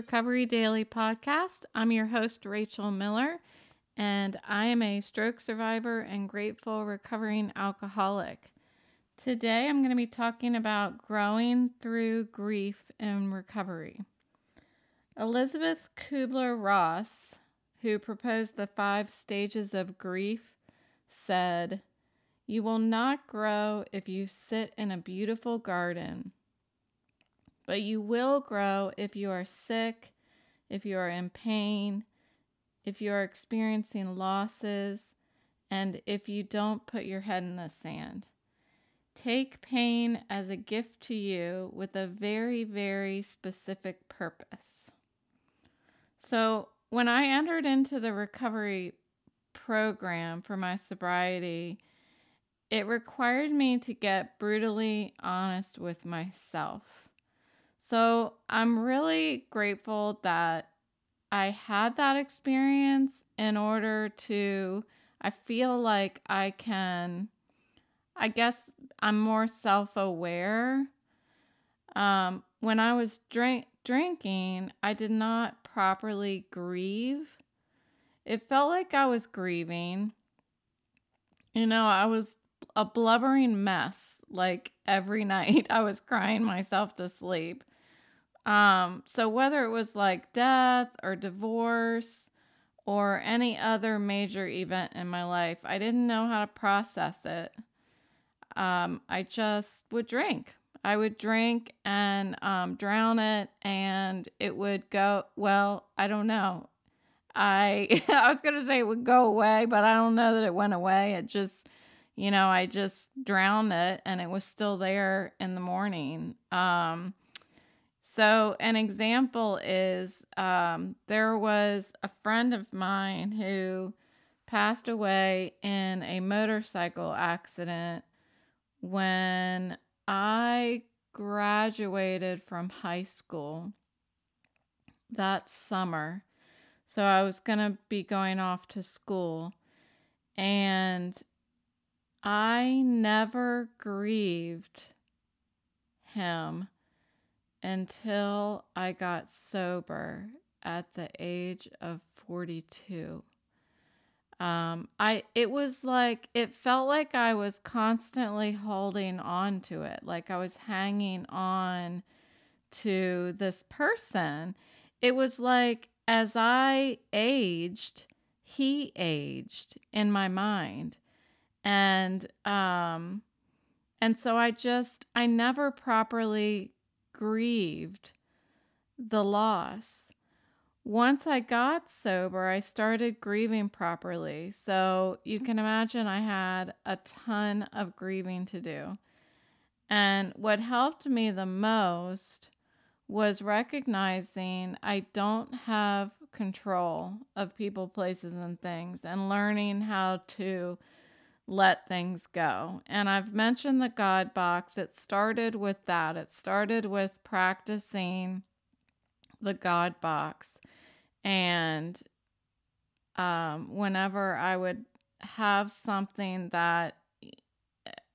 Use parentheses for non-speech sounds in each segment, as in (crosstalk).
Recovery Daily podcast. I'm your host, Rachel Miller, and I am a stroke survivor and grateful recovering alcoholic. Today, I'm going to be talking about growing through grief and recovery. Elizabeth Kubler Ross, who proposed the five stages of grief, said, You will not grow if you sit in a beautiful garden but you will grow if you are sick, if you are in pain, if you are experiencing losses, and if you don't put your head in the sand. Take pain as a gift to you with a very, very specific purpose. So, when I entered into the recovery program for my sobriety, it required me to get brutally honest with myself. So I'm really grateful that I had that experience in order to, I feel like I can, I guess I'm more self aware. Um, when I was drink, drinking, I did not properly grieve. It felt like I was grieving. You know, I was a blubbering mess. Like every (laughs) night, I was crying myself to sleep. Um, so whether it was like death or divorce or any other major event in my life, I didn't know how to process it. Um, I just would drink. I would drink and um, drown it, and it would go. Well, I don't know. I (laughs) I was gonna say it would go away, but I don't know that it went away. It just, you know, I just drowned it, and it was still there in the morning. Um, so, an example is um, there was a friend of mine who passed away in a motorcycle accident when I graduated from high school that summer. So, I was going to be going off to school. And I never grieved him until I got sober at the age of 42. Um, I it was like it felt like I was constantly holding on to it, like I was hanging on to this person. It was like as I aged, he aged in my mind. And um and so I just I never properly grieved the loss. Once I got sober, I started grieving properly. So you can imagine I had a ton of grieving to do. And what helped me the most was recognizing I don't have control of people, places, and things, and learning how to let things go. And I've mentioned the God box. It started with that. It started with practicing the God box. And um, whenever I would have something that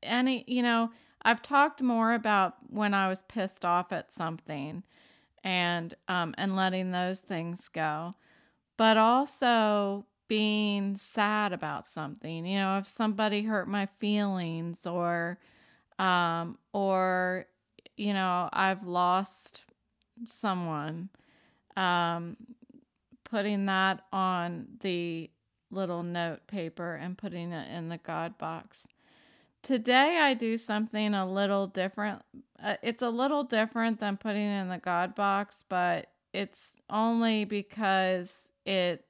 any, you know, I've talked more about when I was pissed off at something and um, and letting those things go, but also being sad about something. You know, if somebody hurt my feelings or um or you know, I've lost someone um putting that on the little note paper and putting it in the God box. Today I do something a little different. Uh, it's a little different than putting in the God box, but it's only because it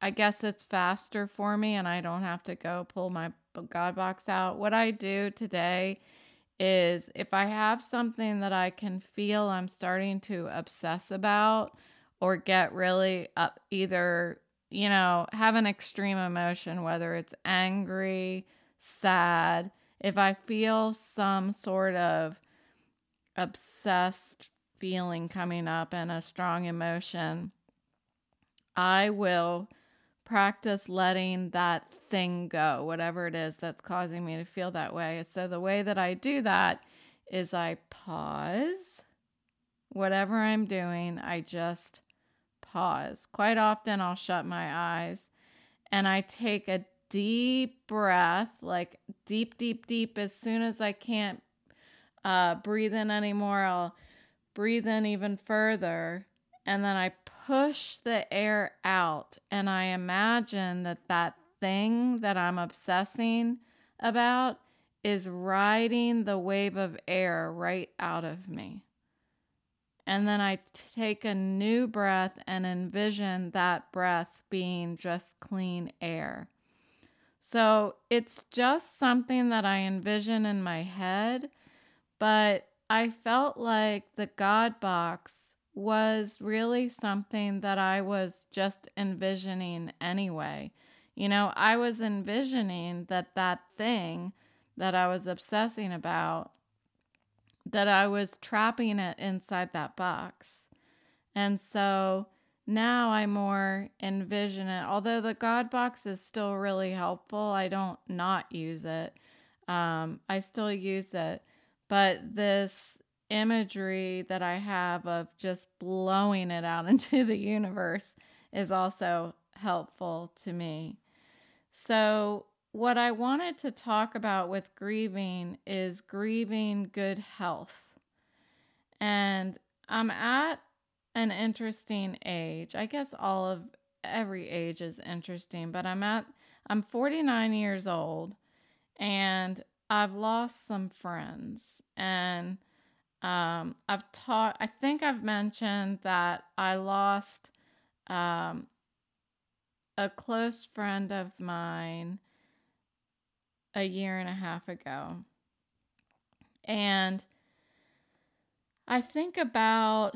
I guess it's faster for me and I don't have to go pull my God box out. What I do today is if I have something that I can feel I'm starting to obsess about or get really up, either, you know, have an extreme emotion, whether it's angry, sad, if I feel some sort of obsessed feeling coming up and a strong emotion, I will practice letting that thing go, whatever it is that's causing me to feel that way. So, the way that I do that is I pause whatever I'm doing, I just pause. Quite often, I'll shut my eyes and I take a deep breath, like deep, deep, deep. As soon as I can't uh, breathe in anymore, I'll breathe in even further. And then I push the air out. And I imagine that that thing that I'm obsessing about is riding the wave of air right out of me. And then I take a new breath and envision that breath being just clean air. So it's just something that I envision in my head, but I felt like the God box was really something that I was just envisioning anyway. You know, I was envisioning that that thing that I was obsessing about, that I was trapping it inside that box. And so now I more envision it. Although the God box is still really helpful, I don't not use it. Um, I still use it. But this imagery that I have of just blowing it out (laughs) into the universe is also helpful to me. So, what I wanted to talk about with grieving is grieving good health. And I'm at an interesting age. I guess all of every age is interesting, but I'm at I'm 49 years old and I've lost some friends and um, I've taught I think I've mentioned that I lost um, a close friend of mine a year and a half ago. And I think about,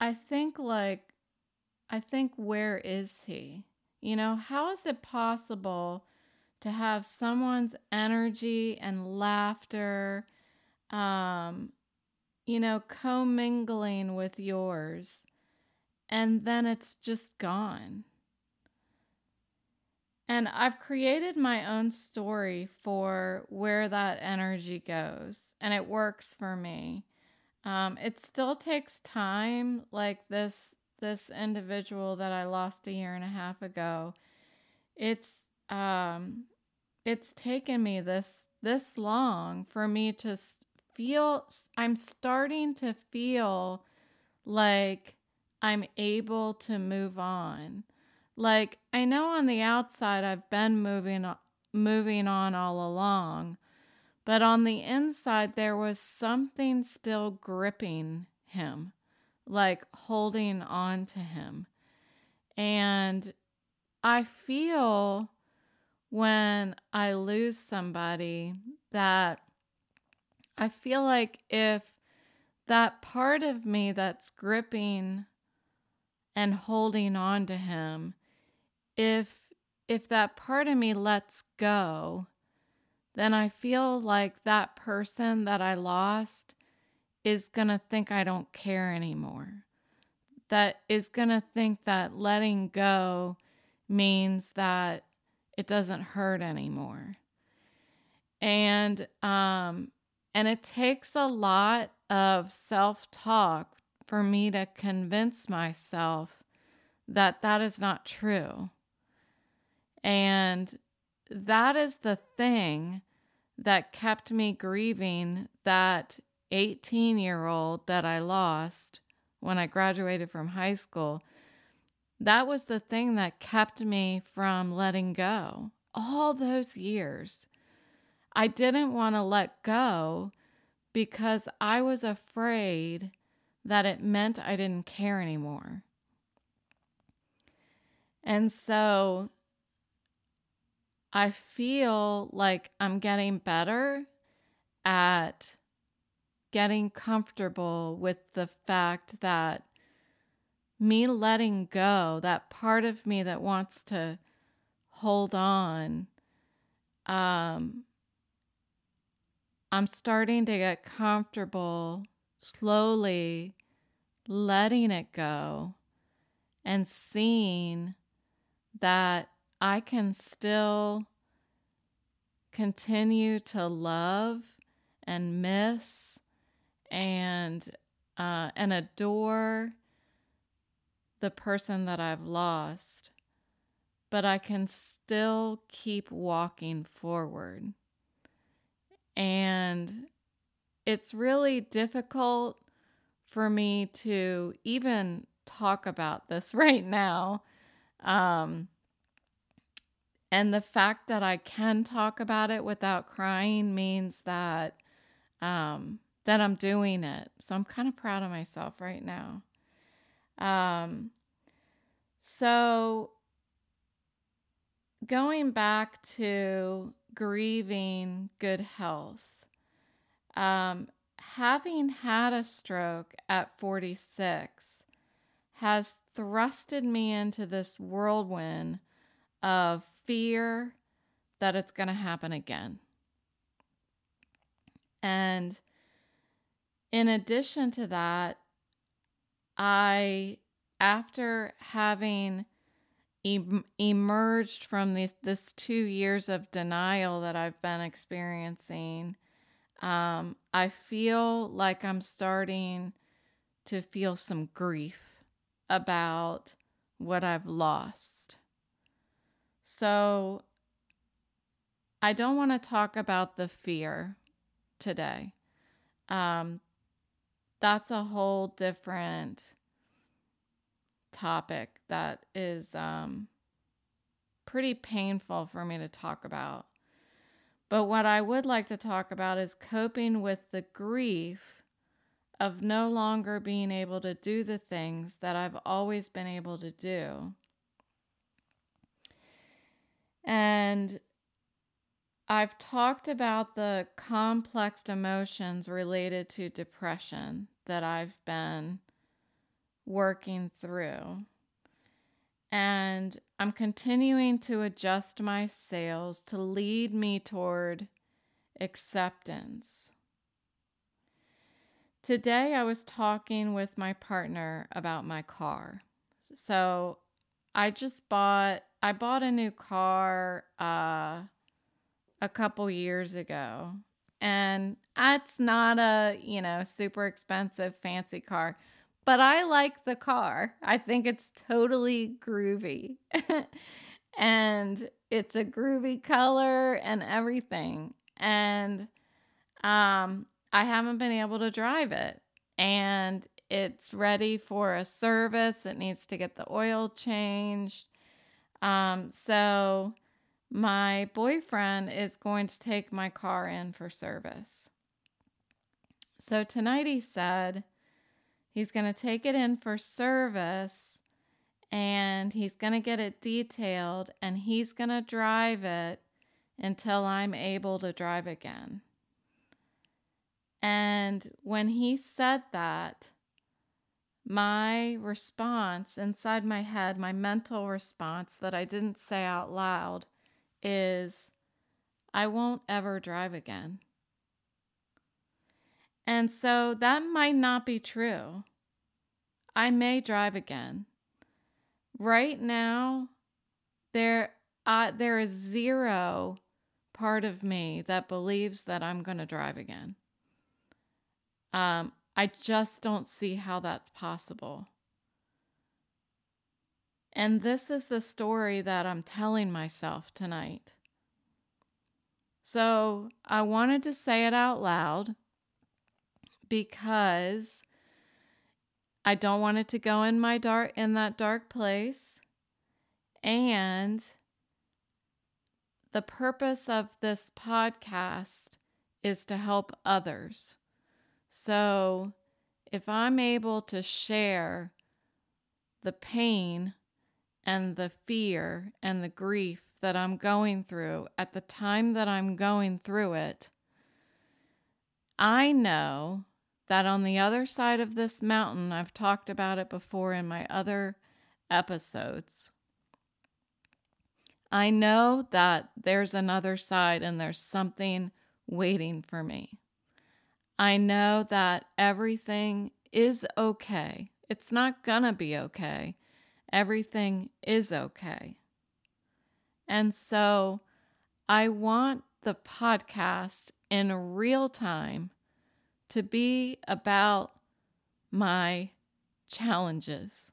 I think like, I think, where is he? You know, how is it possible to have someone's energy and laughter, um, you know, commingling with yours? and then it's just gone. And I've created my own story for where that energy goes, and it works for me. Um, it still takes time, like this this individual that I lost a year and a half ago. It's um, it's taken me this this long for me to feel. I'm starting to feel like I'm able to move on. Like I know on the outside I've been moving moving on all along, but on the inside there was something still gripping him, like holding on to him. And I feel when I lose somebody that I feel like if that part of me that's gripping and holding on to him if if that part of me lets go then i feel like that person that i lost is going to think i don't care anymore. That is going to think that letting go means that it doesn't hurt anymore and um and it takes a lot of self-talk for me to convince myself that that is not true. And that is the thing that kept me grieving that 18 year old that I lost when I graduated from high school. That was the thing that kept me from letting go all those years. I didn't want to let go because I was afraid that it meant I didn't care anymore. And so I feel like I'm getting better at getting comfortable with the fact that me letting go, that part of me that wants to hold on, um, I'm starting to get comfortable slowly letting it go and seeing that I can still continue to love and miss and uh, and adore the person that I've lost, but I can still keep walking forward. And it's really difficult for me to even talk about this (laughs) right now. Um, and the fact that I can talk about it without crying means that um, that I'm doing it. So I'm kind of proud of myself right now. Um, so going back to grieving good health, um, having had a stroke at 46 has thrusted me into this whirlwind of fear that it's going to happen again. And in addition to that, I, after having em- emerged from this, this two years of denial that I've been experiencing, um, I feel like I'm starting to feel some grief about what I've lost. So I don't want to talk about the fear today. Um, that's a whole different topic that is um, pretty painful for me to talk about. But what I would like to talk about is coping with the grief of no longer being able to do the things that I've always been able to do. And I've talked about the complex emotions related to depression that I've been working through. And I'm continuing to adjust my sails to lead me toward acceptance. Today, I was talking with my partner about my car. So, I just bought I bought a new car uh, a couple years ago, and it's not a you know super expensive fancy car, but I like the car. I think it's totally groovy. (laughs) and it's a groovy color and everything. And um I haven't been able to drive it. And it's ready for a service. It needs to get the oil changed. Um so my boyfriend is going to take my car in for service. So tonight he said, He's going to take it in for service and he's going to get it detailed and he's going to drive it until I'm able to drive again. And when he said that, my response inside my head, my mental response that I didn't say out loud is, I won't ever drive again. And so that might not be true. I may drive again. Right now, there uh, there is zero part of me that believes that I'm going to drive again. Um, I just don't see how that's possible. And this is the story that I'm telling myself tonight. So I wanted to say it out loud because I don't want it to go in my dark in that dark place. And the purpose of this podcast is to help others. So if I'm able to share the pain and the fear and the grief that I'm going through at the time that I'm going through it, I know that on the other side of this mountain, I've talked about it before in my other episodes. I know that there's another side and there's something waiting for me. I know that everything is okay. It's not gonna be okay. Everything is okay. And so I want the podcast in real time to be about my challenges.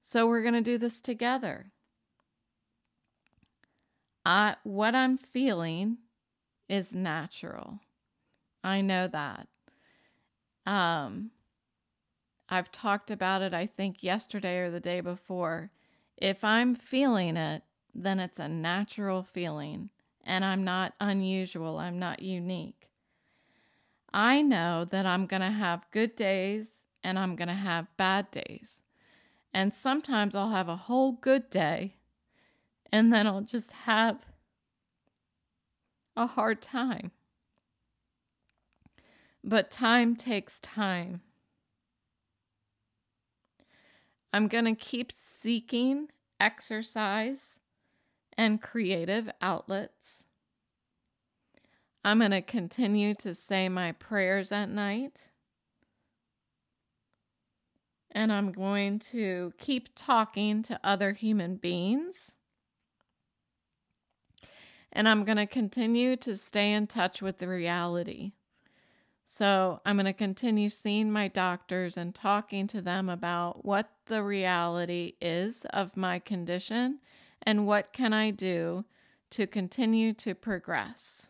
So we're going to do this together. I what I'm feeling is natural. I know that. Um I've talked about it I think yesterday or the day before. If I'm feeling it, then it's a natural feeling and I'm not unusual, I'm not unique. I know that I'm going to have good days and I'm going to have bad days. And sometimes I'll have a whole good day and then I'll just have a hard time. But time takes time. I'm going to keep seeking exercise and creative outlets. I'm going to continue to say my prayers at night. And I'm going to keep talking to other human beings. And I'm going to continue to stay in touch with the reality. So I'm going to continue seeing my doctors and talking to them about what the reality is of my condition and what can I do to continue to progress.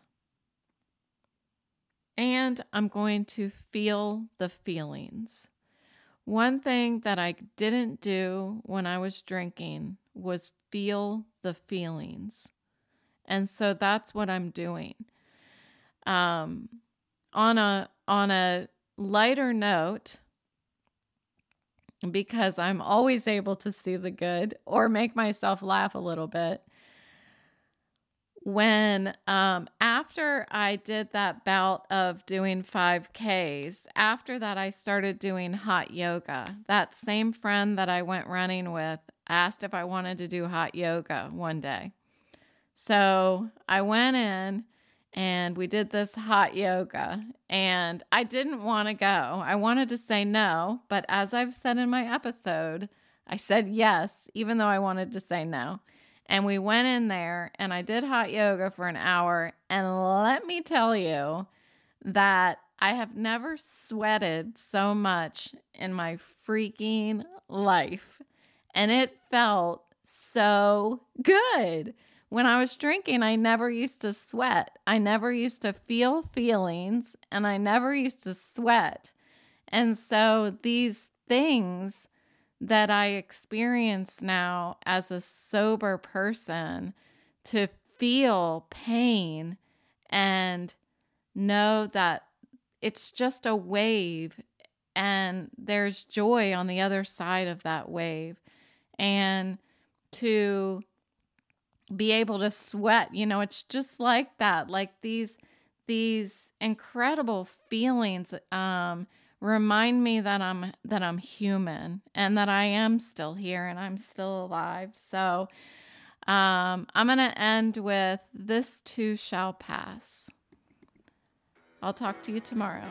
And I'm going to feel the feelings. One thing that I didn't do when I was drinking was feel the feelings. And so that's what I'm doing. Um, on a on a lighter note, because I'm always able to see the good or make myself laugh a little bit. When um, after I did that bout of doing 5Ks, after that, I started doing hot yoga. That same friend that I went running with asked if I wanted to do hot yoga one day. So I went in and we did this hot yoga and I didn't want to go. I wanted to say no, but as I've said in my episode, I said yes even though I wanted to say no. And we went in there and I did hot yoga for an hour and let me tell you that I have never sweated so much in my freaking life. And it felt so good. When I was drinking, I never used to sweat. I never used to feel feelings and I never used to sweat. And so these things that I experience now as a sober person to feel pain and know that it's just a wave and there's joy on the other side of that wave. And to be able to sweat you know it's just like that like these these incredible feelings um remind me that i'm that i'm human and that i am still here and i'm still alive. So um i'm gonna end with this too shall pass. I'll talk to you tomorrow